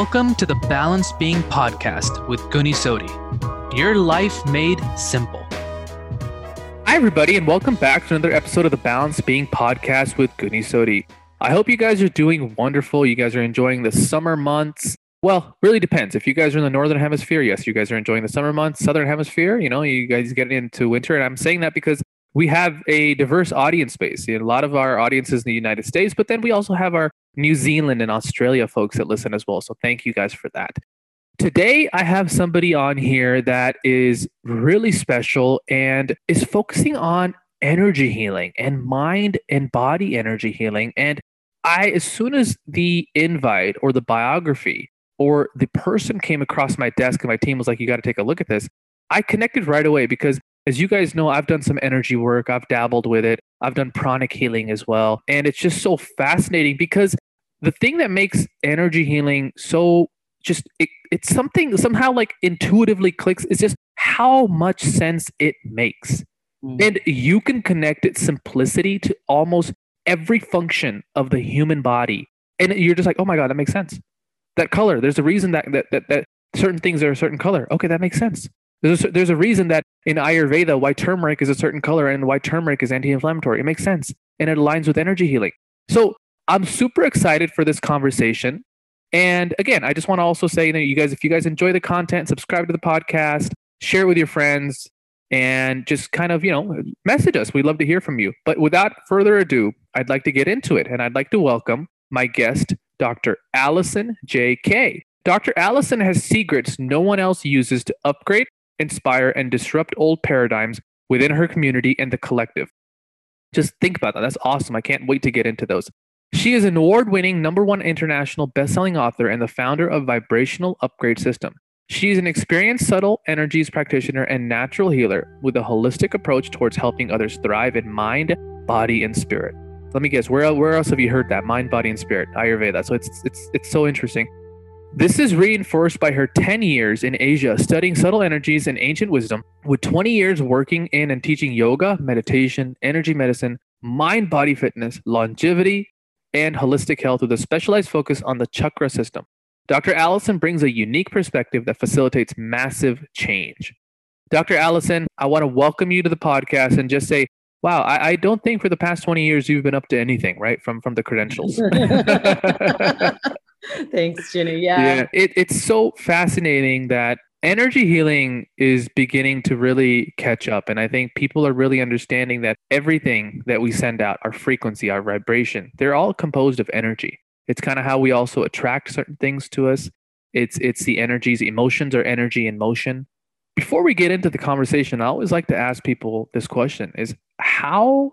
Welcome to the Balanced Being Podcast with Guni Sodi. Your life made simple. Hi, everybody, and welcome back to another episode of the Balanced Being Podcast with Guni Sodi. I hope you guys are doing wonderful. You guys are enjoying the summer months. Well, really depends. If you guys are in the northern hemisphere, yes, you guys are enjoying the summer months. Southern hemisphere, you know, you guys get into winter. And I'm saying that because we have a diverse audience base. A lot of our audiences in the United States, but then we also have our New Zealand and Australia folks that listen as well. So thank you guys for that. Today, I have somebody on here that is really special and is focusing on energy healing and mind and body energy healing. And I, as soon as the invite or the biography or the person came across my desk and my team was like, you got to take a look at this, I connected right away because as you guys know, I've done some energy work, I've dabbled with it, I've done pranic healing as well. And it's just so fascinating because the thing that makes energy healing so just it, it's something somehow like intuitively clicks is just how much sense it makes mm. and you can connect its simplicity to almost every function of the human body and you're just like oh my god that makes sense that color there's a reason that that that, that certain things are a certain color okay that makes sense there's a, there's a reason that in ayurveda why turmeric is a certain color and why turmeric is anti-inflammatory it makes sense and it aligns with energy healing so I'm super excited for this conversation. And again, I just want to also say, you know, you guys, if you guys enjoy the content, subscribe to the podcast, share it with your friends, and just kind of, you know, message us. We'd love to hear from you. But without further ado, I'd like to get into it. And I'd like to welcome my guest, Dr. Alison J. Kay Dr. Alison has secrets no one else uses to upgrade, inspire, and disrupt old paradigms within her community and the collective. Just think about that. That's awesome. I can't wait to get into those. She is an award winning number one international best-selling author and the founder of Vibrational Upgrade System. She is an experienced subtle energies practitioner and natural healer with a holistic approach towards helping others thrive in mind, body, and spirit. Let me guess, where, where else have you heard that? Mind, body, and spirit, Ayurveda. So it's, it's, it's so interesting. This is reinforced by her 10 years in Asia studying subtle energies and ancient wisdom, with 20 years working in and teaching yoga, meditation, energy medicine, mind body fitness, longevity, and holistic health with a specialized focus on the chakra system. Dr. Alison brings a unique perspective that facilitates massive change. Dr. Alison, I want to welcome you to the podcast and just say, wow, I, I don't think for the past 20 years you've been up to anything, right? From from the credentials. Thanks, Ginny. Yeah. Yeah. It, it's so fascinating that energy healing is beginning to really catch up. And I think people are really understanding that everything that we send out, our frequency, our vibration, they're all composed of energy. It's kind of how we also attract certain things to us. It's it's the energies, emotions are energy in motion. Before we get into the conversation, I always like to ask people this question is how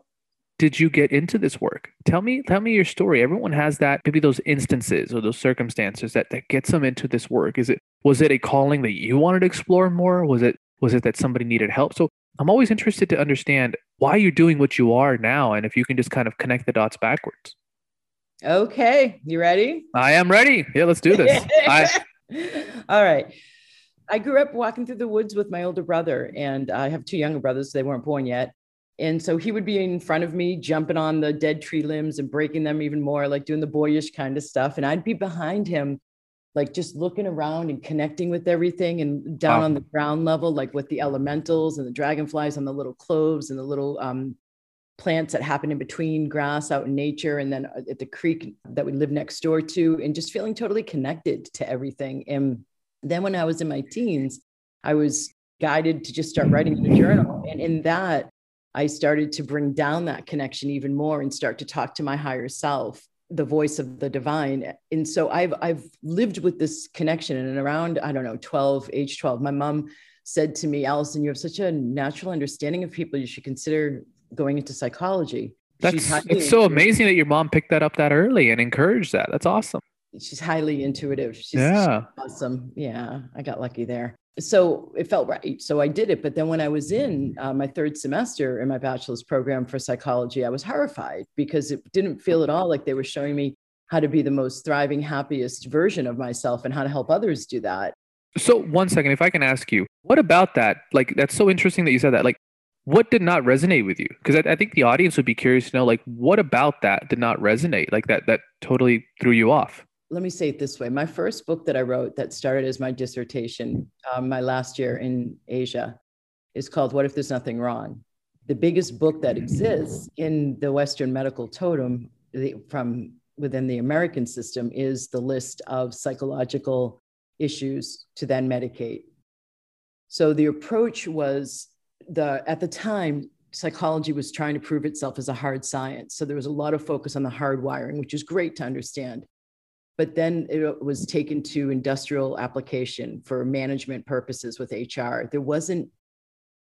did you get into this work? Tell me, tell me your story. Everyone has that, maybe those instances or those circumstances that, that gets them into this work. Is it was it a calling that you wanted to explore more? Was it was it that somebody needed help? So I'm always interested to understand why you're doing what you are now and if you can just kind of connect the dots backwards. Okay. You ready? I am ready. Yeah, let's do this. I... All right. I grew up walking through the woods with my older brother, and I have two younger brothers. They weren't born yet. And so he would be in front of me, jumping on the dead tree limbs and breaking them even more, like doing the boyish kind of stuff. And I'd be behind him, like just looking around and connecting with everything and down wow. on the ground level, like with the elementals and the dragonflies on the little cloves and the little um, plants that happen in between grass out in nature. And then uh, at the creek that we live next door to, and just feeling totally connected to everything. And then when I was in my teens, I was guided to just start writing in a journal. And in that, I started to bring down that connection even more and start to talk to my higher self, the voice of the divine. And so I've I've lived with this connection and around I don't know 12 age 12 my mom said to me Alison you have such a natural understanding of people you should consider going into psychology. That's it's so amazing that your mom picked that up that early and encouraged that. That's awesome. She's highly intuitive. She's, yeah. She's awesome. Yeah, I got lucky there so it felt right. So I did it. But then when I was in uh, my third semester in my bachelor's program for psychology, I was horrified because it didn't feel at all like they were showing me how to be the most thriving, happiest version of myself and how to help others do that. So, one second, if I can ask you, what about that? Like, that's so interesting that you said that. Like, what did not resonate with you? Because I, I think the audience would be curious to know, like, what about that did not resonate? Like, that, that totally threw you off? Let me say it this way my first book that I wrote that started as my dissertation, um, my last year in Asia, is called What If There's Nothing Wrong? The biggest book that exists in the Western medical totem the, from within the American system is the list of psychological issues to then medicate. So the approach was the at the time psychology was trying to prove itself as a hard science. So there was a lot of focus on the hard wiring, which is great to understand. But then it was taken to industrial application for management purposes with HR. There wasn't,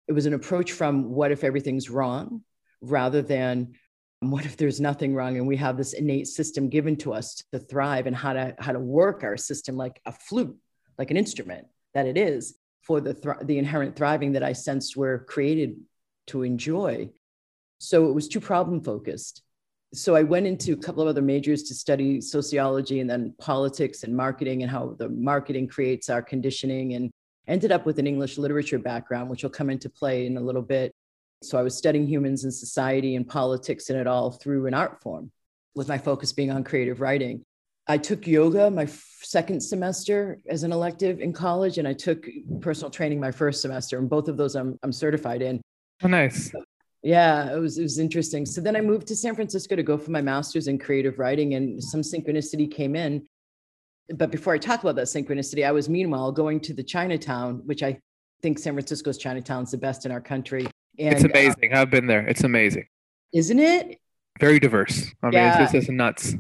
it was an approach from what if everything's wrong rather than what if there's nothing wrong and we have this innate system given to us to thrive and how to how to work our system like a flute like an instrument that it is for the th- the inherent thriving that i sensed were created to enjoy so it was too problem focused so i went into a couple of other majors to study sociology and then politics and marketing and how the marketing creates our conditioning and ended up with an english literature background which will come into play in a little bit so I was studying humans and society and politics and it all through an art form, with my focus being on creative writing. I took yoga my second semester as an elective in college, and I took personal training my first semester, and both of those I'm, I'm certified in. Oh, nice. Yeah, it was it was interesting. So then I moved to San Francisco to go for my master's in creative writing, and some synchronicity came in. But before I talk about that synchronicity, I was meanwhile going to the Chinatown, which I think San Francisco's Chinatown is the best in our country. And, it's uh, amazing. Uh, I've been there. It's amazing. Isn't it? Very diverse. I mean, it's, it's just nuts.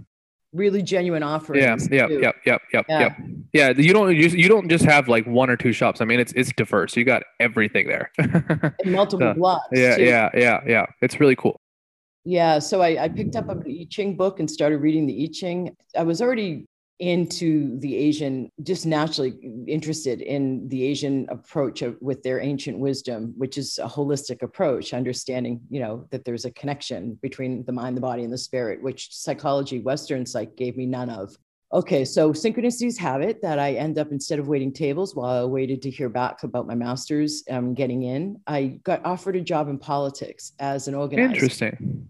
Really genuine offerings. Yeah, yeah, yep, yep, yeah. yep. Yeah, you don't you, you don't just have like one or two shops. I mean, it's it's diverse. You got everything there. and multiple so, blocks. Yeah, too. yeah, yeah, yeah. It's really cool. Yeah, so I, I picked up an I Ching book and started reading the I Ching. I was already into the Asian, just naturally interested in the Asian approach of, with their ancient wisdom, which is a holistic approach, understanding, you know, that there's a connection between the mind, the body, and the spirit, which psychology, Western psych gave me none of. Okay, so synchronicities have it that I end up instead of waiting tables while I waited to hear back about my master's um, getting in, I got offered a job in politics as an organizer. Interesting.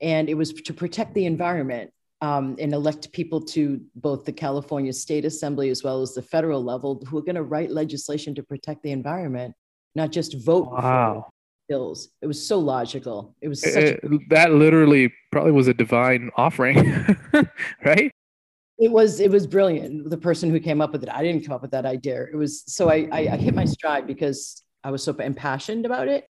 And it was to protect the environment um, and elect people to both the California State Assembly as well as the federal level who are going to write legislation to protect the environment, not just vote wow. bills. It was so logical. It was it, a- that literally probably was a divine offering, right? It was it was brilliant. The person who came up with it, I didn't come up with that idea. It was so I I, I hit my stride because I was so impassioned about it,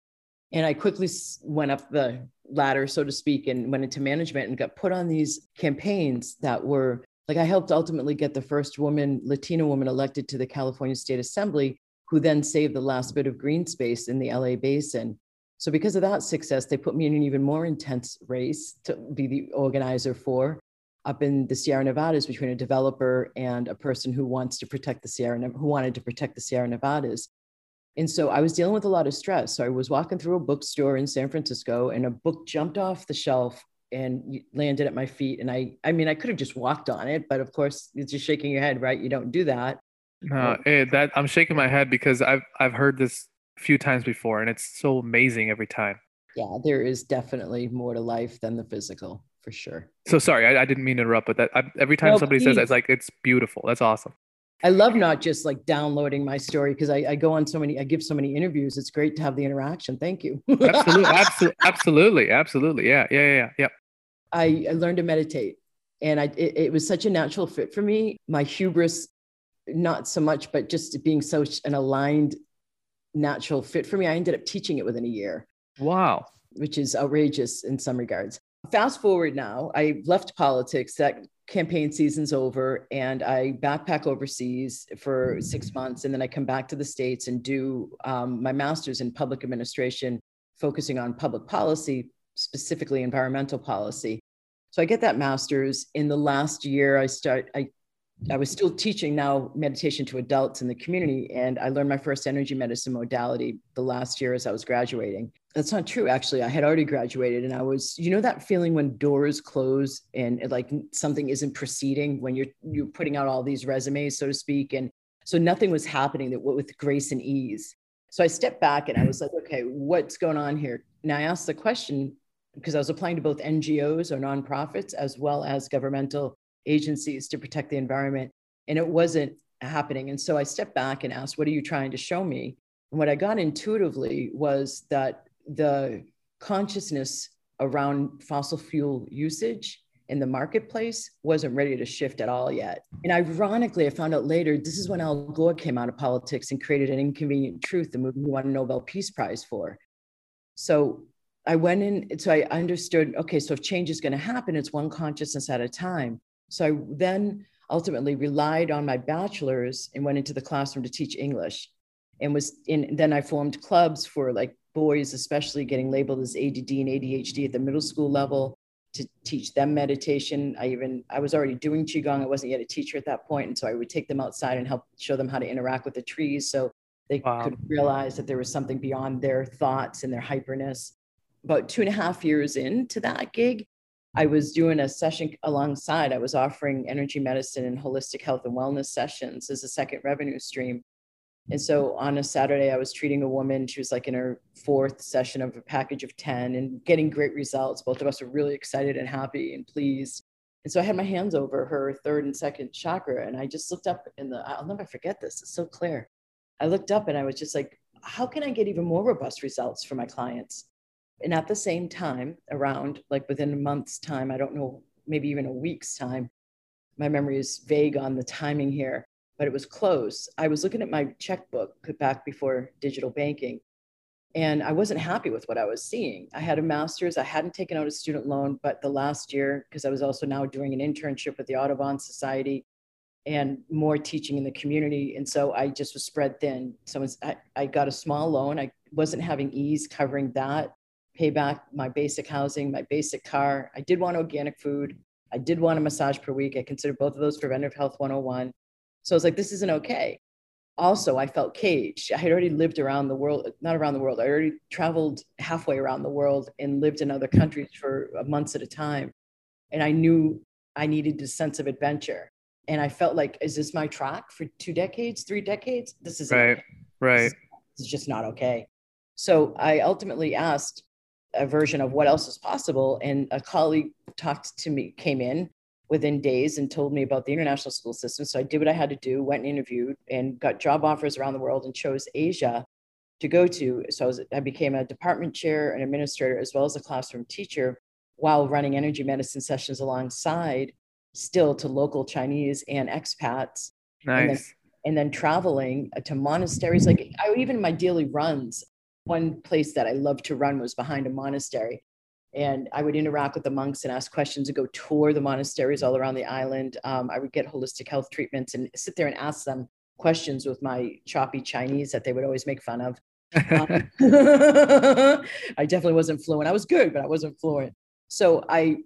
and I quickly went up the ladder, so to speak, and went into management and got put on these campaigns that were like I helped ultimately get the first woman, Latina woman, elected to the California State Assembly, who then saved the last bit of green space in the LA basin. So, because of that success, they put me in an even more intense race to be the organizer for up in the Sierra Nevadas between a developer and a person who wants to protect the Sierra, who wanted to protect the Sierra Nevadas. And so I was dealing with a lot of stress. So I was walking through a bookstore in San Francisco and a book jumped off the shelf and landed at my feet. And I, I mean, I could have just walked on it, but of course, you're just shaking your head, right? You don't do that. No, hey, that I'm shaking my head because I've I've heard this a few times before, and it's so amazing every time. Yeah, there is definitely more to life than the physical, for sure. So sorry, I, I didn't mean to interrupt, but that I, every time no, somebody please. says that, it's like it's beautiful. That's awesome. I love not just like downloading my story because I, I, go on so many, I give so many interviews. It's great to have the interaction. Thank you. absolutely, absolutely, absolutely, absolutely. Yeah, yeah, yeah, yeah. I, I learned to meditate, and I it, it, was such a natural fit for me. My hubris, not so much, but just being such an aligned, natural fit for me. I ended up teaching it within a year. Wow, which is outrageous in some regards. Fast forward now, I left politics. That campaign season's over and I backpack overseas for six months. And then I come back to the States and do um, my master's in public administration, focusing on public policy, specifically environmental policy. So I get that master's. In the last year, I start, I I was still teaching now meditation to adults in the community, and I learned my first energy medicine modality the last year as I was graduating. That's not true, actually. I had already graduated, and I was, you know, that feeling when doors close and it, like something isn't proceeding when you're you're putting out all these resumes, so to speak, and so nothing was happening that with grace and ease. So I stepped back and I was like, okay, what's going on here? And I asked the question because I was applying to both NGOs or nonprofits as well as governmental agencies to protect the environment. And it wasn't happening. And so I stepped back and asked, What are you trying to show me? And what I got intuitively was that the consciousness around fossil fuel usage in the marketplace wasn't ready to shift at all yet. And ironically, I found out later this is when Al Gore came out of politics and created an inconvenient truth, the movement he won a Nobel Peace Prize for. So I went in, so I understood okay, so if change is going to happen, it's one consciousness at a time. So I then ultimately relied on my bachelor's and went into the classroom to teach English and was in, then I formed clubs for like boys, especially getting labeled as ADD and ADHD at the middle school level to teach them meditation. I even, I was already doing Qigong. I wasn't yet a teacher at that. And so I would take them outside and help show them how to interact with the trees. So they wow. could realize that there was something beyond their thoughts and their hyperness. About two and a half years into that gig, I was doing a session alongside. I was offering energy medicine and holistic health and wellness sessions as a second revenue stream. And so on a Saturday, I was treating a woman. She was like in her fourth session of a package of 10 and getting great results. Both of us were really excited and happy and pleased. And so I had my hands over her third and second chakra. And I just looked up in the, I'll never forget this. It's so clear. I looked up and I was just like, how can I get even more robust results for my clients? And at the same time, around like within a month's time, I don't know, maybe even a week's time, my memory is vague on the timing here but it was close. I was looking at my checkbook back before digital banking, and I wasn't happy with what I was seeing. I had a master's, I hadn't taken out a student loan, but the last year, because I was also now doing an internship with the Audubon Society and more teaching in the community. And so I just was spread thin. So I, I got a small loan. I wasn't having ease covering that, pay back my basic housing, my basic car. I did want organic food. I did want a massage per week. I considered both of those preventive health 101. So I was like, this isn't okay. Also, I felt caged. I had already lived around the world, not around the world. I already traveled halfway around the world and lived in other countries for months at a time. And I knew I needed a sense of adventure. And I felt like, is this my track for two decades, three decades? This is right, right. This is just not okay. So I ultimately asked a version of what else is possible. And a colleague talked to me, came in within days and told me about the international school system. So I did what I had to do, went and interviewed, and got job offers around the world and chose Asia to go to. So I, was, I became a department chair and administrator as well as a classroom teacher while running energy medicine sessions alongside still to local Chinese and expats. Nice. And then, and then traveling to monasteries. Like I even my daily runs, one place that I loved to run was behind a monastery and I would interact with the monks and ask questions and go tour the monasteries all around the island. Um, I would get holistic health treatments and sit there and ask them questions with my choppy Chinese that they would always make fun of. Um, I definitely wasn't fluent. I was good, but I wasn't fluent. So I,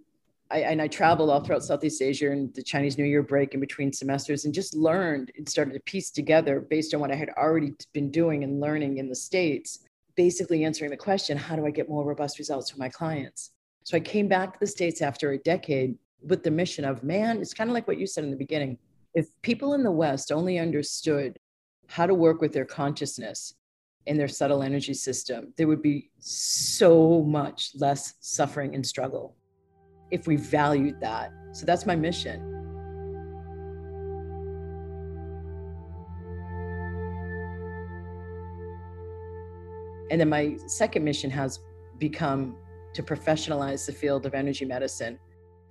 I, and I traveled all throughout Southeast Asia and the Chinese New Year break in between semesters and just learned and started to piece together based on what I had already been doing and learning in the States basically answering the question how do I get more robust results for my clients? So I came back to the States after a decade with the mission of man, it's kind of like what you said in the beginning. If people in the West only understood how to work with their consciousness and their subtle energy system, there would be so much less suffering and struggle if we valued that. So that's my mission. And then my second mission has become to professionalize the field of energy medicine,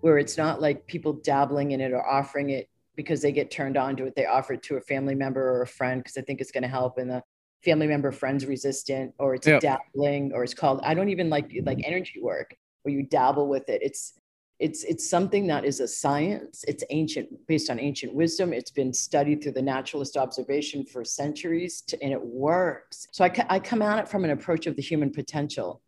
where it's not like people dabbling in it or offering it because they get turned on to it. They offer it to a family member or a friend because they think it's going to help, and the family member friend's resistant, or it's yep. dabbling, or it's called I don't even like like energy work where you dabble with it. It's it's it's something that is a science. It's ancient based on ancient wisdom. It's been studied through the naturalist observation for centuries to, and it works. So I, I come at it from an approach of the human potential.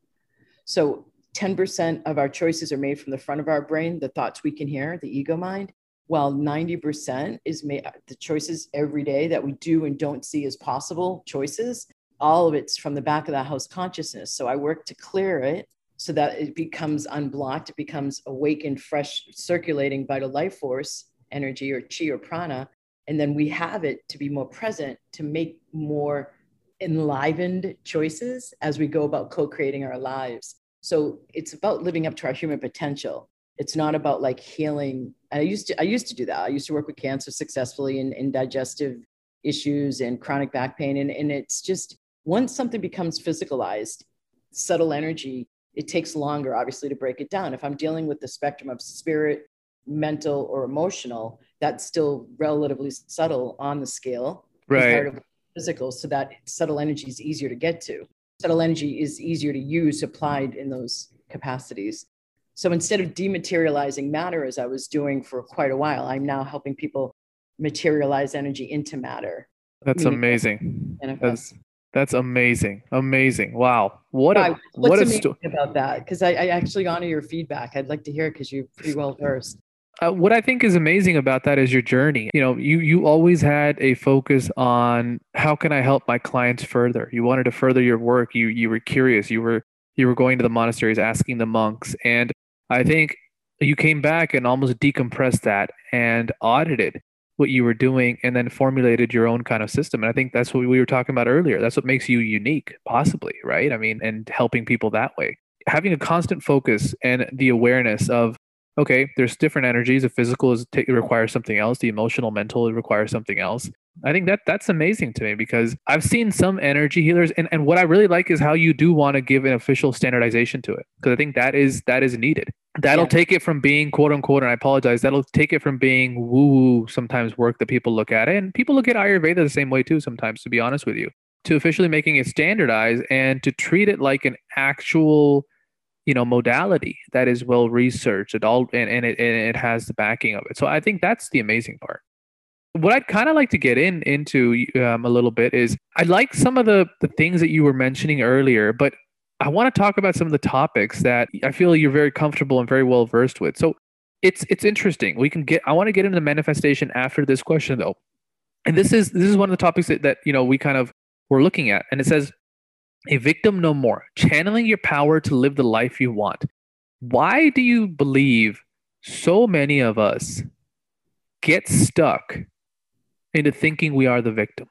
So 10% of our choices are made from the front of our brain the thoughts we can hear the ego mind while 90% is made the choices every day that we do and don't see as possible choices. All of it's from the back of the house consciousness. So i work to clear it so that it becomes unblocked, it becomes awakened, fresh, circulating vital life force energy or chi or prana. And then we have it to be more present, to make more enlivened choices as we go about co creating our lives. So it's about living up to our human potential. It's not about like healing. I used to I used to do that. I used to work with cancer successfully in, in digestive issues and chronic back pain. And, and it's just once something becomes physicalized, subtle energy, it takes longer, obviously, to break it down. If I'm dealing with the spectrum of spirit, mental, or emotional, that's still relatively subtle on the scale. Right. physical, so that subtle energy is easier to get to. Subtle energy is easier to use applied in those capacities. So instead of dematerializing matter as I was doing for quite a while, I'm now helping people materialize energy into matter. That's amazing. That's, that's amazing. Amazing. Wow. What a what a story about that? Because I, I, actually honor your feedback. I'd like to hear it because you're pretty well versed. Uh, what I think is amazing about that is your journey. You know, you you always had a focus on how can I help my clients further. You wanted to further your work. You you were curious. You were you were going to the monasteries, asking the monks, and I think you came back and almost decompressed that and audited what you were doing and then formulated your own kind of system. And I think that's what we were talking about earlier. That's what makes you unique, possibly, right? I mean, and helping people that way. Having a constant focus and the awareness of, okay, there's different energies. The physical is t- requires something else. The emotional, mental requires something else. I think that that's amazing to me because I've seen some energy healers, and, and what I really like is how you do want to give an official standardization to it because I think that is that is needed. That'll yeah. take it from being quote unquote, and I apologize. That'll take it from being woo woo sometimes work that people look at, it. and people look at Ayurveda the same way too sometimes. To be honest with you, to officially making it standardized and to treat it like an actual you know modality that is well researched it all and, and it and it has the backing of it so i think that's the amazing part what I'd kind of like to get in into um, a little bit is I like some of the the things that you were mentioning earlier, but I want to talk about some of the topics that I feel you're very comfortable and very well versed with. So it's it's interesting. We can get. I want to get into the manifestation after this question though, and this is this is one of the topics that, that you know we kind of were looking at, and it says, "A victim no more, channeling your power to live the life you want." Why do you believe so many of us get stuck into thinking we are the victim?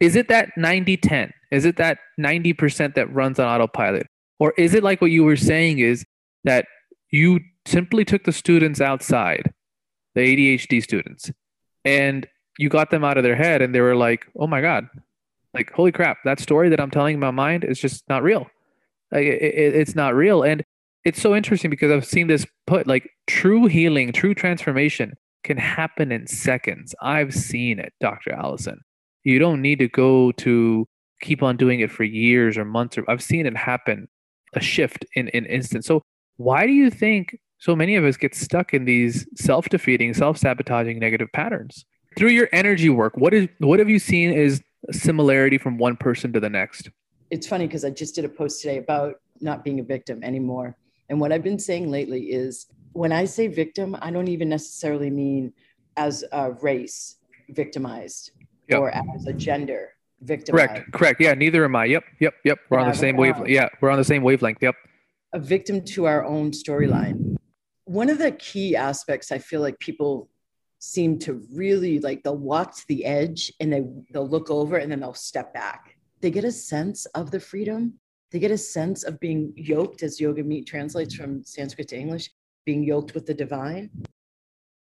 Is it that 90 10? Is it that 90% that runs on autopilot? Or is it like what you were saying is that you simply took the students outside, the ADHD students, and you got them out of their head and they were like, oh my God, like, holy crap, that story that I'm telling in my mind is just not real. Like, it, it, it's not real. And it's so interesting because I've seen this put like true healing, true transformation can happen in seconds. I've seen it, Dr. Alison. You don't need to go to keep on doing it for years or months. Or I've seen it happen, a shift in an in instant. So why do you think so many of us get stuck in these self-defeating, self-sabotaging negative patterns? Through your energy work, what is what have you seen is similarity from one person to the next? It's funny because I just did a post today about not being a victim anymore. And what I've been saying lately is when I say victim, I don't even necessarily mean as a race victimized yep. or as a gender victimized. Correct. Correct. Yeah. Neither am I. Yep. Yep. Yep. We're on the same wavelength. Yeah. We're on the same wavelength. Yep. A victim to our own storyline. One of the key aspects I feel like people seem to really like they'll walk to the edge and they they'll look over and then they'll step back. They get a sense of the freedom. They get a sense of being yoked, as Yoga Meet translates from Sanskrit to English, being yoked with the divine.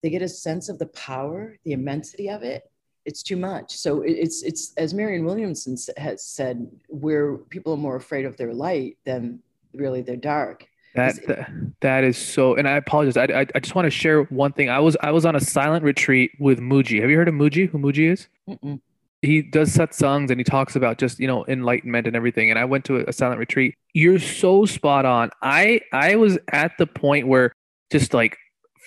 They get a sense of the power, the immensity of it. It's too much. So it's it's as Marianne Williamson has said, where people are more afraid of their light than really their dark. That, that that is so. And I apologize. I, I, I just want to share one thing. I was I was on a silent retreat with Mooji. Have you heard of Mooji? Who Mooji is? Mm-mm. He does satsangs and he talks about just you know enlightenment and everything. And I went to a, a silent retreat. You're so spot on. I I was at the point where just like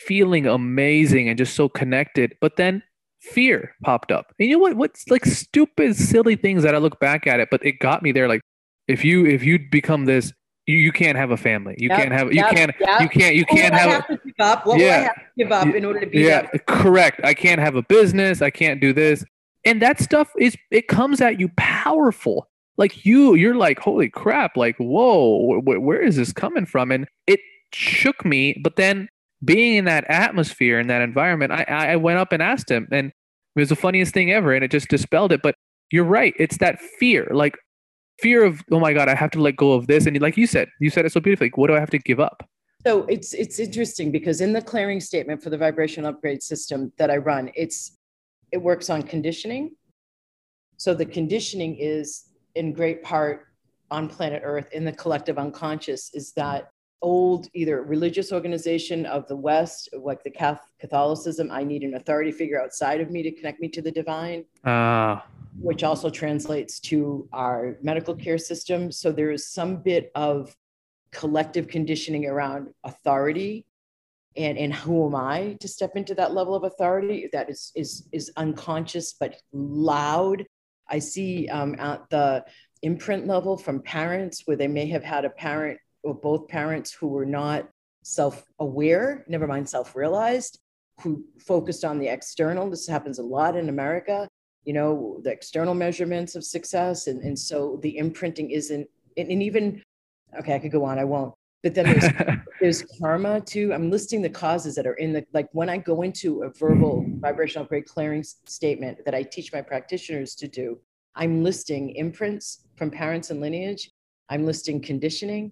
feeling amazing and just so connected. But then fear popped up. And you know what? What's like stupid, silly things that I look back at it, but it got me there. Like if you if you become this, you, you can't have a family. You yep, can't have you yep, can't yep. you can't you can't have, have to give up? What yeah, will I have to give up in order to be Yeah, correct. I can't have a business. I can't do this. And that stuff is it comes at you powerful. Like you, you're like, holy crap! Like, whoa, wh- where is this coming from? And it shook me. But then being in that atmosphere in that environment, I, I went up and asked him, and it was the funniest thing ever, and it just dispelled it. But you're right, it's that fear, like fear of oh my god, I have to let go of this, and like you said, you said it so beautifully. Like, what do I have to give up? So it's it's interesting because in the clearing statement for the vibration upgrade system that I run, it's it works on conditioning. So the conditioning is in great part on planet Earth in the collective unconscious is that old either religious organization of the West, like the Catholicism, I need an authority figure outside of me to connect me to the divine. Uh. Which also translates to our medical care system. So there is some bit of collective conditioning around authority and and who am i to step into that level of authority? That is is is unconscious but loud. I see um, at the imprint level from parents where they may have had a parent or both parents who were not self-aware never mind self-realized who focused on the external. This happens a lot in america you know the external measurements of success. And, and so the imprinting isn't and, and even okay, I could go on, I won't. But then there's there's karma too. I'm listing the causes that are in the like when I go into a verbal mm-hmm. vibrational upgrade clearing statement that I teach my practitioners to do, I'm listing imprints from parents and lineage. I'm listing conditioning.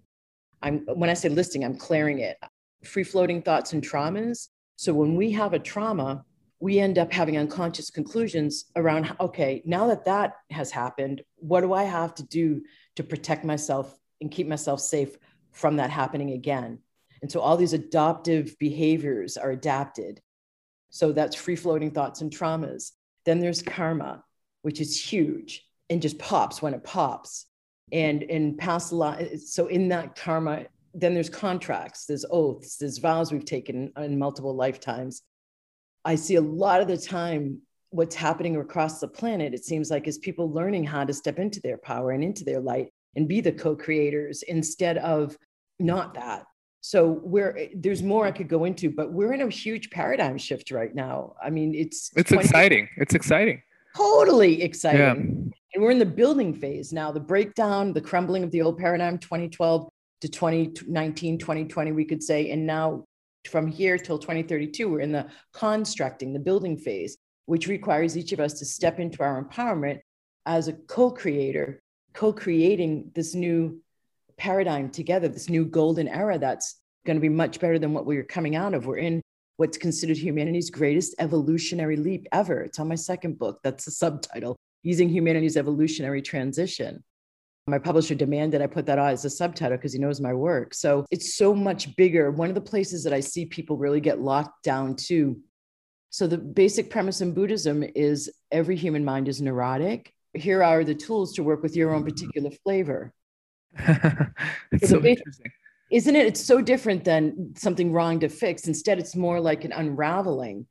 I'm when I say listing, I'm clearing it. Free floating thoughts and traumas. So when we have a trauma, we end up having unconscious conclusions around okay, now that that has happened, what do I have to do to protect myself and keep myself safe from that happening again. And so all these adoptive behaviors are adapted. So that's free floating thoughts and traumas. Then there's karma, which is huge and just pops when it pops. And in past lives, so in that karma, then there's contracts, there's oaths, there's vows we've taken in multiple lifetimes. I see a lot of the time what's happening across the planet, it seems like, is people learning how to step into their power and into their light and be the co-creators instead of not that. So we're eh, there's more i could go into but we're in a huge paradigm shift right now. I mean it's it's 20, exciting. It's exciting. Totally exciting. Yeah. and we're in the building phase now the breakdown the crumbling of the old paradigm 2012 to 2019 2020 we could say and now from here till 2032 we're in the constructing the building phase which requires each of us to step into our empowerment as a co-creator co-creating this new paradigm together, this new golden era that's going to be much better than what we are coming out of. We're in what's considered humanity's greatest evolutionary leap ever. It's on my second book. That's the subtitle, Easing Humanity's Evolutionary Transition. My publisher demanded I put that on as a subtitle because he knows my work. So it's so much bigger. One of the places that I see people really get locked down to. So the basic premise in Buddhism is every human mind is neurotic here are the tools to work with your own particular flavor. It's so, interesting. Isn't it? It's so different than something wrong to fix. Instead, it's more like an unraveling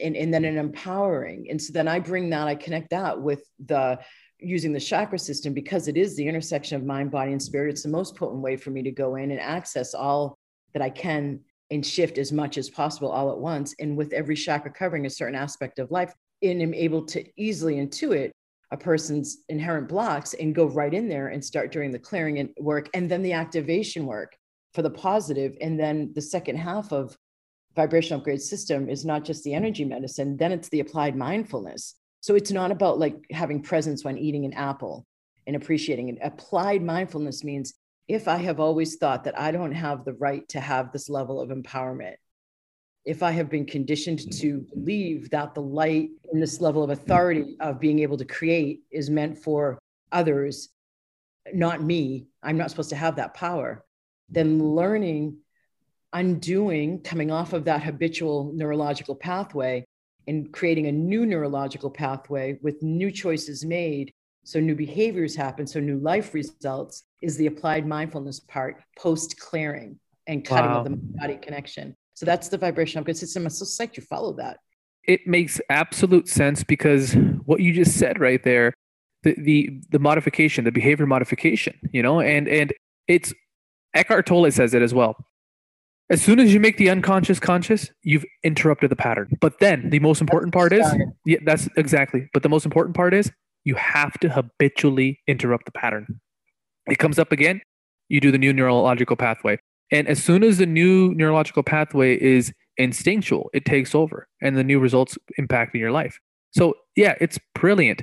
and, and then an empowering. And so then I bring that, I connect that with the using the chakra system because it is the intersection of mind, body, and spirit. It's the most potent way for me to go in and access all that I can and shift as much as possible all at once. And with every chakra covering a certain aspect of life, and am able to easily intuit a person's inherent blocks and go right in there and start doing the clearing and work and then the activation work for the positive. And then the second half of vibrational upgrade system is not just the energy medicine then it's the applied mindfulness. So it's not about like having presence when eating an apple and appreciating it. Applied mindfulness means if i have always thought that i don't have the right to have this level of empowerment if I have been conditioned to believe that the light in this level of authority of being able to create is meant for others, not me, I'm not supposed to have that power, then learning, undoing, coming off of that habitual neurological pathway and creating a new neurological pathway with new choices made. So new behaviors happen, so new life results is the applied mindfulness part post clearing and cutting wow. of the body connection. So that's the vibrational upgrade system. I'm so psyched you follow that. It makes absolute sense because what you just said right there, the the the modification, the behavior modification, you know, and and it's Eckhart Tolle says it as well. As soon as you make the unconscious conscious, you've interrupted the pattern. But then the most important part is yeah, that's exactly. But the most important part is you have to habitually interrupt the pattern. It comes up again, you do the new neurological pathway. And as soon as the new neurological pathway is instinctual, it takes over and the new results impact in your life. So, yeah, it's brilliant.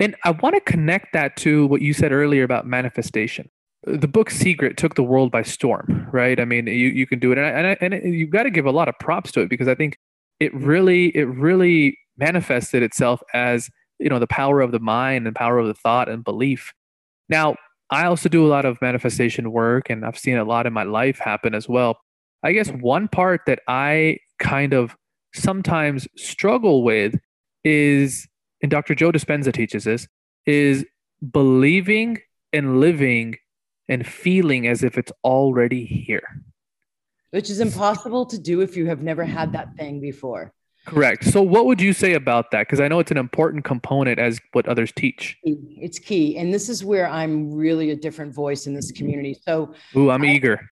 And I want to connect that to what you said earlier about manifestation. the book Secret took the world by storm, right? I mean, you, you can do it. And, I, and, I, and you've got to give a lot of props to it because I think it really, it really manifested itself as, you know, the power of the mind and power of the thought and belief. Now, I also do a lot of manifestation work and I've seen a lot in my life happen as well. I guess one part that I kind of sometimes struggle with is, and Dr. Joe Dispenza teaches this, is believing and living and feeling as if it's already here. Which is impossible to do if you have never had that thing before. Correct. So, what would you say about that? Because I know it's an important component as what others teach. It's key. And this is where I'm really a different voice in this community. So, Ooh, I'm I, eager.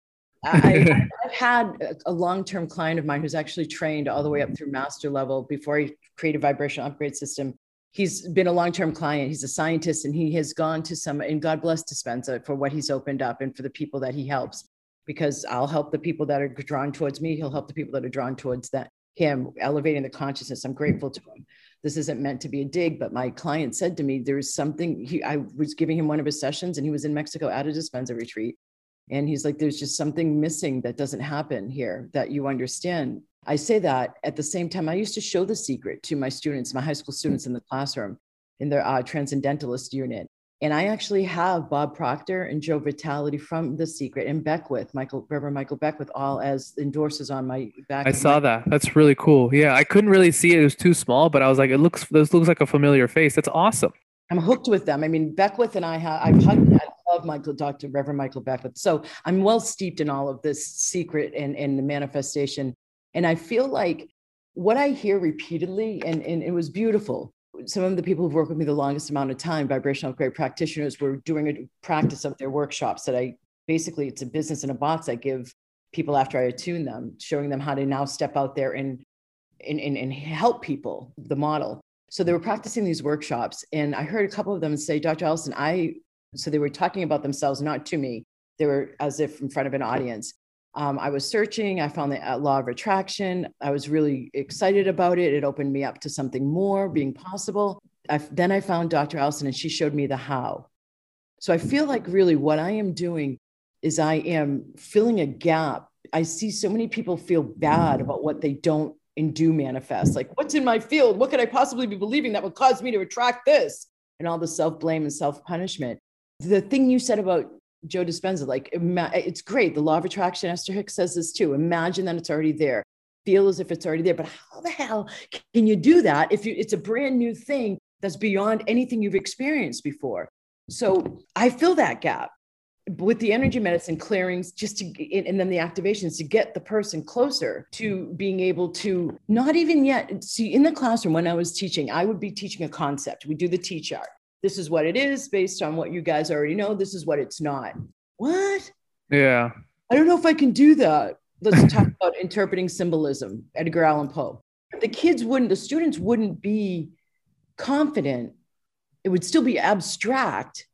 I, have had a long term client of mine who's actually trained all the way up through master level before he created vibrational upgrade system. He's been a long term client. He's a scientist and he has gone to some, and God bless Dispenza for what he's opened up and for the people that he helps. Because I'll help the people that are drawn towards me, he'll help the people that are drawn towards that him, elevating the consciousness. I'm grateful to him. This isn't meant to be a dig, but my client said to me, there's something he I was giving him one of his sessions and he was in Mexico at a Dispenza retreat and he's like, there's just something missing that doesn't happen here that you understand. I say that at the same time, I used to show the secret to my students, my high school students in the classroom in their uh, transcendentalist unit. And I actually have Bob Proctor and Joe Vitale from The Secret and Beckwith, Michael Reverend Michael Beckwith, all as endorsers on my back. I saw my- that. That's really cool. Yeah, I couldn't really see it; it was too small. But I was like, it looks this looks like a familiar face. That's awesome. I'm hooked with them. I mean, Beckwith and I have I've hugged, I love Michael, Dr. Reverend Michael Beckwith. So I'm well steeped in all of this secret and, and the manifestation. And I feel like what I hear repeatedly, and, and it was beautiful. Some of the people who've worked with me the longest amount of time, vibrational upgrade practitioners, were doing a practice of their workshops that I basically, it's a business in a box I give people after I attune them, showing them how to now step out there and, and, and, and help people, the model. So they were practicing these workshops, and I heard a couple of them say, Dr. Alison, I so they were talking about themselves, not to me. They were as if in front of an audience. Um, I was searching. I found the uh, law of attraction. I was really excited about it. It opened me up to something more being possible. I, then I found Dr. Alison and she showed me the how. So I feel like really what I am doing is I am filling a gap. I see so many people feel bad about what they don't and do manifest. Like, what's in my field? What could I possibly be believing that would cause me to attract this? And all the self blame and self punishment the thing you said about Joe Dispenza, like eh, it's great. The law of attraction, Esther Hicks says this too. Imagine that it's already there. Feel as if it's already there. But how the hell can you do that if you, it's a brand new thing that's beyond anything you've experienced before? So I fill that gap with the energy medicine clearings just to and then the activations to get the person closer to being able to not even yet see in the classroom when i was teaching i would be teaching a concept we do the T-chart this is what it is based on what you guys already know. This is what it's not. What? Yeah. I don't know if I can do that. Let's talk about interpreting symbolism, Edgar Allan Poe. The kids wouldn't, the students wouldn't be confident. It would still be abstract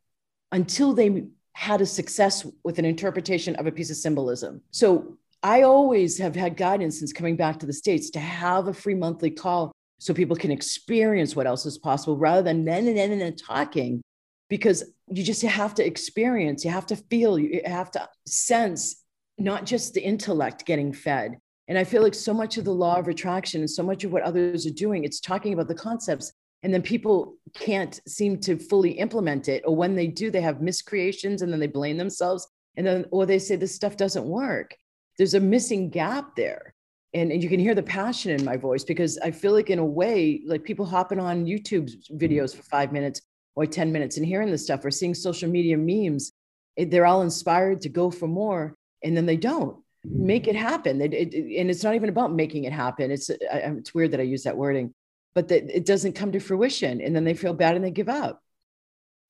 until they had a success with an interpretation of a piece of symbolism. So I always have had guidance since coming back to the States to have a free monthly call so people can experience what else is possible rather than then and then and then talking because you just have to experience you have to feel you have to sense not just the intellect getting fed. And i feel like so much of the law of attraction and so much of what others are doing it's talking about the concepts and then people can't seem to fully implement it or when they do they have miscreations and then they blame themselves and then or they say this stuff doesn't work. There's a missing gap there and, and you can hear the passion in my voice because I feel like in a way, like people hopping on YouTube videos for five minutes or 10 minutes and hearing this stuff or seeing social media memes, it, they're all inspired to go for more and then they don't make it happen. It, it, and it's not even about making it happen. It's, it's weird that I use that wording, but that it doesn't come to fruition and then they feel bad and they give up.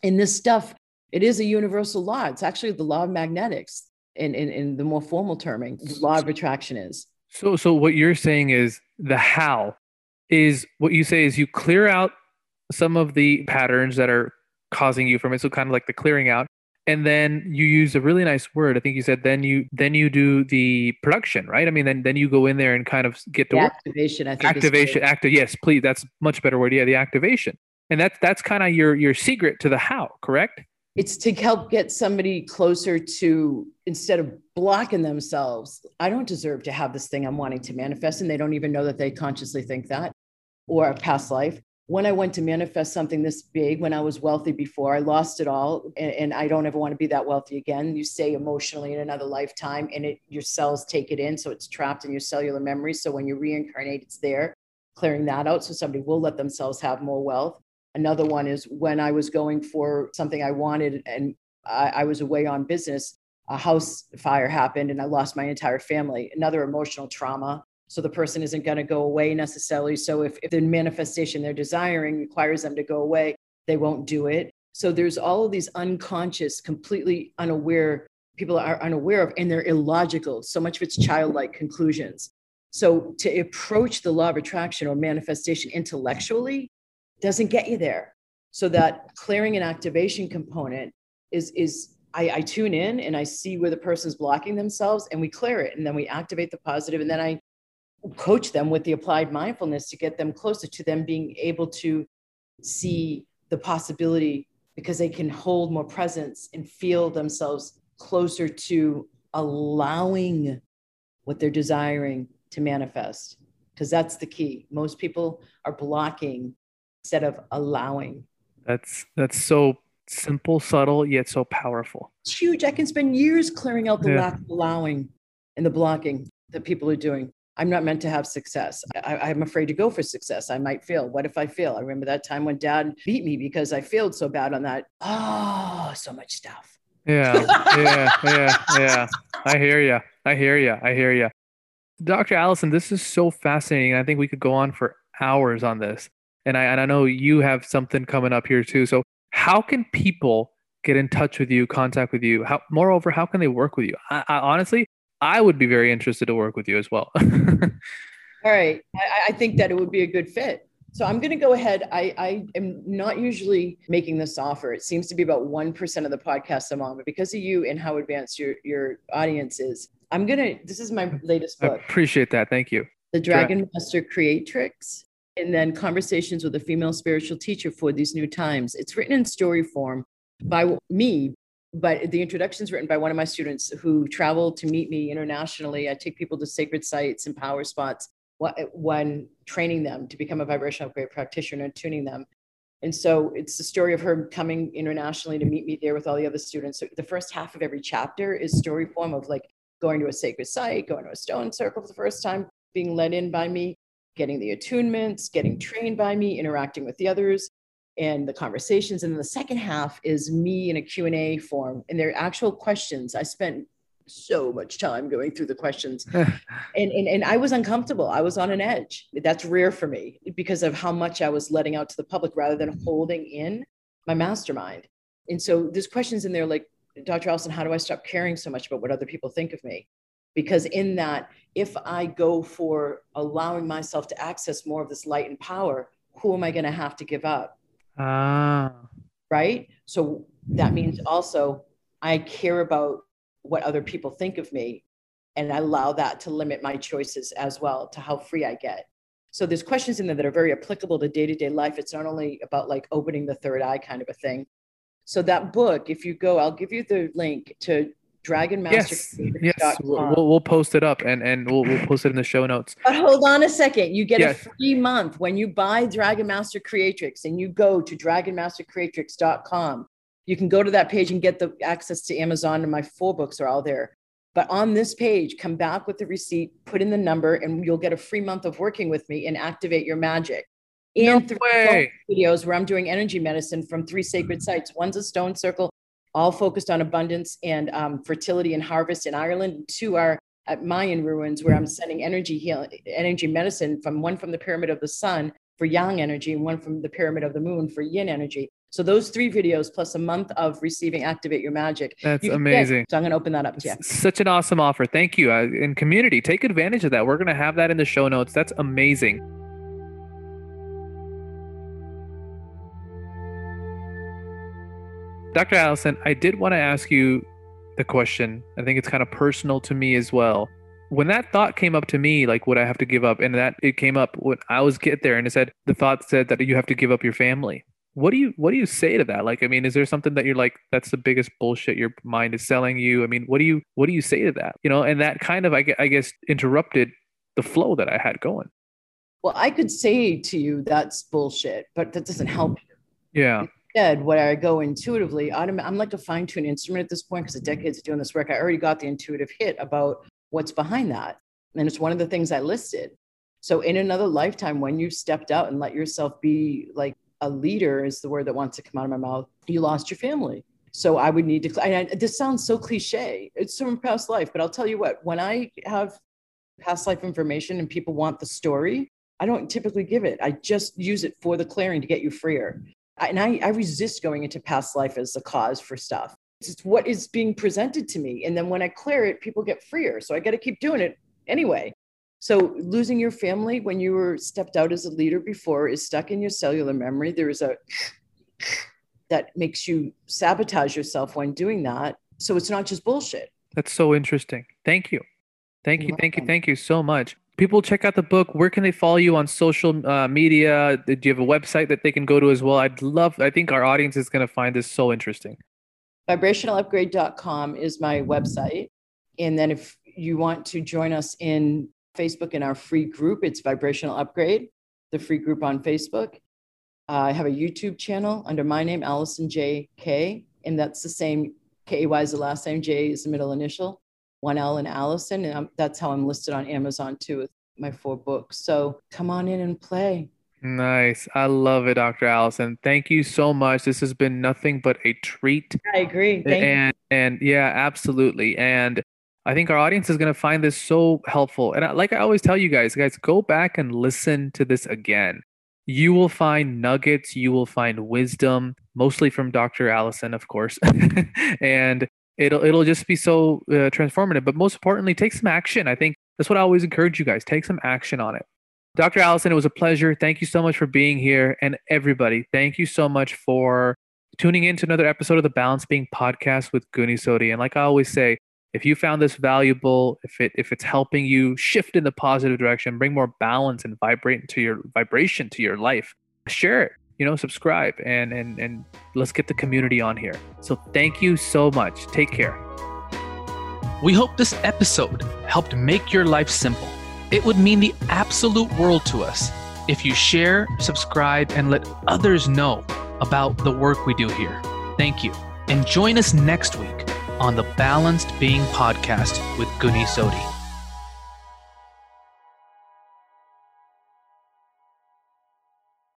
And this stuff, it is a universal law. It's actually the law of magnetics in, in, in the more formal terming, the law of attraction is. So, so what you're saying is the how is what you say is you clear out some of the patterns that are causing you from it. So, kind of like the clearing out, and then you use a really nice word. I think you said then you then you do the production, right? I mean, then then you go in there and kind of get to the activation. I think activation, active. Yes, please. That's much better word. Yeah, the activation, and that's that's kind of your your secret to the how. Correct? It's to help get somebody closer to instead of blocking themselves i don't deserve to have this thing i'm wanting to manifest and they don't even know that they consciously think that or a past life. When i went to manifest something this big when i was wealthy before i lost it all and, and i don't ever want to be that wealthy again. You say emotionally in another lifetime and it your cells take it in so it's trapped in your cellular memory. So when you reincarnate it's there clearing that out so somebody will let themselves have more wealth Another one is when I was going for something I wanted and I, I was away on business, a house fire happened and I lost my entire family. Another emotional trauma. So the person isn't going to go away necessarily. So if, if the manifestation they're desiring requires them to go away, they won't do it. So there's all of these unconscious, completely unaware people are unaware of, and they're illogical. So much of it's childlike conclusions. So to approach the law of attraction or manifestation intellectually doesn't get you there. So that clearing and activation component is is I, I tune in and I see where the person's blocking themselves and we clear it and then we activate the positive and then I coach them with the applied mindfulness to get them closer to them being able to see the possibility because they can hold more presence and feel themselves closer to allowing what they're desiring to manifest because that's the key most people are blocking instead of allowing. That's that's so simple, subtle, yet so powerful. It's huge. I can spend years clearing out the yeah. lack of allowing and the blocking that people are doing. I'm not meant to have success. I, am afraid to go for success. I might fail. What if I fail? I remember that time when dad beat me because I failed so bad on that. Oh, so much stuff. Yeah, yeah, yeah, yeah. I hear you. I hear you. I hear you. Dr. Alison, this is so fascinating. I think we could go on for hours on this and I and I know you have something coming up here too. So how can people get in touch with you, contact with you? How moreover, how can they work with you? I, I honestly, I would be very interested to work with you as well. All right, I, I think that it would be a good fit. So I'm going to go ahead. I, I am not usually making this offer. It seems to be about 1% of the podcast I'm on, but because of you and how advanced your, your audience is, I'm going to, this is my latest book. I appreciate that. Thank you. The Dragon Master Creatrix and then conversations with a female spiritual teacher for these new times. It's written in story form by me, but the introduction is written by one of my students who traveled to meet me internationally. I take people to sacred sites and power spots when training them to become a vibrational upgrade practitioner and tuning them. And so it's the story of her coming internationally to meet me there with all the other students. So the first half of every chapter is story form of like going to a sacred site, going to a stone circle for the first time, being led in by me, getting the attunements, getting trained by me, interacting with the others, and the conversations. And then the second half is me in a Q&A form, and they're actual questions. I spent so much time going through the questions and, and and I was uncomfortable. I was on an edge. That's rare for me because of how much I was letting out to the public rather than holding in my mastermind. And so there's questions in there like, Dr. Alison, how do I stop caring so much about what other people think of me? Because in that if i go for allowing myself to access more of this light and power who am i going to have to give up? Ah. Right? So that means also i care about what other people think of me and I allow that to limit my choices as well to how free i get. So there's questions in there that are very applicable to day-to-day life. It's not only about like opening the third eye kind of a thing. So that book if you go i'll give you the link to Dragon Master. Yes, yes. We'll, we'll, post it up and, and we'll, we'll post it in the show notes. But hold on a second. You get yes. a free month when you buy Dragon Master Creatrix and you go to dragonmastercreatrix.com. You can go to that page and get the access to Amazon, and my full books are all there. But on this page, come back with the receipt, put in the number, and you'll get a free month of working with me and activate your magic. And no three videos where I'm doing energy medicine from three sacred sites. One's a stone circle, all focused on abundance and um, fertility and harvest in Ireland. Two are at Mayan ruins where I'm sending energy healing, energy medicine from one from the pyramid of the sun for yang energy and one from the pyramid of the moon for yin energy. So those three videos plus a month of receiving Activate Your Magic. That's amazing. Get, so I'm going to open that up to you. Such an awesome offer. Thank you. Uh, in community, take advantage of that. We're going to have that in the show notes. That's amazing. Dr. Alison, I did want to ask you the question. I think it's kind of personal to me as well. When that thought came up to me, like, would I have to give up? And that it came up when I was get there and it said, the thought said that you have to give up your family. what do you what do you say to that like i mean is there something that you're like that's the biggest bullshit your mind is selling you i mean what do you what do you say to that you know and that kind of i, I guess interrupted the flow that i had going well i could say to you that's bullshit but that doesn't help you yeah instead what i go intuitively i'm like a fine-tuned instrument at this point because the decades of doing this work i already got the intuitive hit about what's behind that and it's one of the things i listed so in another lifetime when you stepped out and let yourself be like a leader is the word that wants to come out of my mouth, you lost your family. So I would need to, and I, this sounds so cliche. It's from past life, but I'll tell you what, when I have past life information and people want the story, I don't typically give it. I just use it for the clearing to get you freer. And I, I resist going into past life as the cause for stuff. It's what is being presented to me. And then when I clear it, people get freer. So I got to keep doing it anyway. So losing your family when you were stepped out as a leader before is stuck in your cellular memory. There is a that makes you sabotage yourself when doing that. So it's not just bullshit. That's so interesting. Thank you. Thank you. Thank you. Thank you so much. People check out the book. Where can they follow you on social uh, media? Do you have a website that they can go to as well? I'd love, I think our audience is going to find this so interesting. Vibrationalupgrade.com is my website. And then if you want to join us in Facebook in our free group. It's Vibrational Upgrade, the free group on Facebook. Uh, I have a YouTube channel under my name, Alison J. Kay, and that's the same. k y is the last name, J is the middle initial, one L and Alison, and I'm, that's how I'm listed on Amazon too with my four books. So come on in and play. Nice. I love it, Dr. Alison. Thank you so much. This has been nothing but a treat. I agree. Thank and you. and yeah, absolutely. And I think our audience is going to find this so helpful. And I, like I always tell you guys, guys, go back and listen to this again. You will find nuggets, you will find wisdom, mostly from Dr. Alison, of course. and it'll it'll just be so uh, transformative, but most importantly, take some action. I think that's what I always encourage you guys. Take some action on it. Dr. Alison, it was a pleasure. Thank you so much for being here. And everybody, thank you so much for tuning in to another episode of the Balance Being podcast with Guni Sodi. And like I always say, if you found this valuable, if it if it's helping you shift in the positive direction, bring more balance and vibrate into your vibration to your life, share it. You know, subscribe and and and let's get the community on here. So thank you so much. Take care. We hope this episode helped make your life simple. It would mean the absolute world to us if you share, subscribe, and let others know about the work we do here. Thank you. And join us next week on the Balanced Being podcast with Guni Sodi.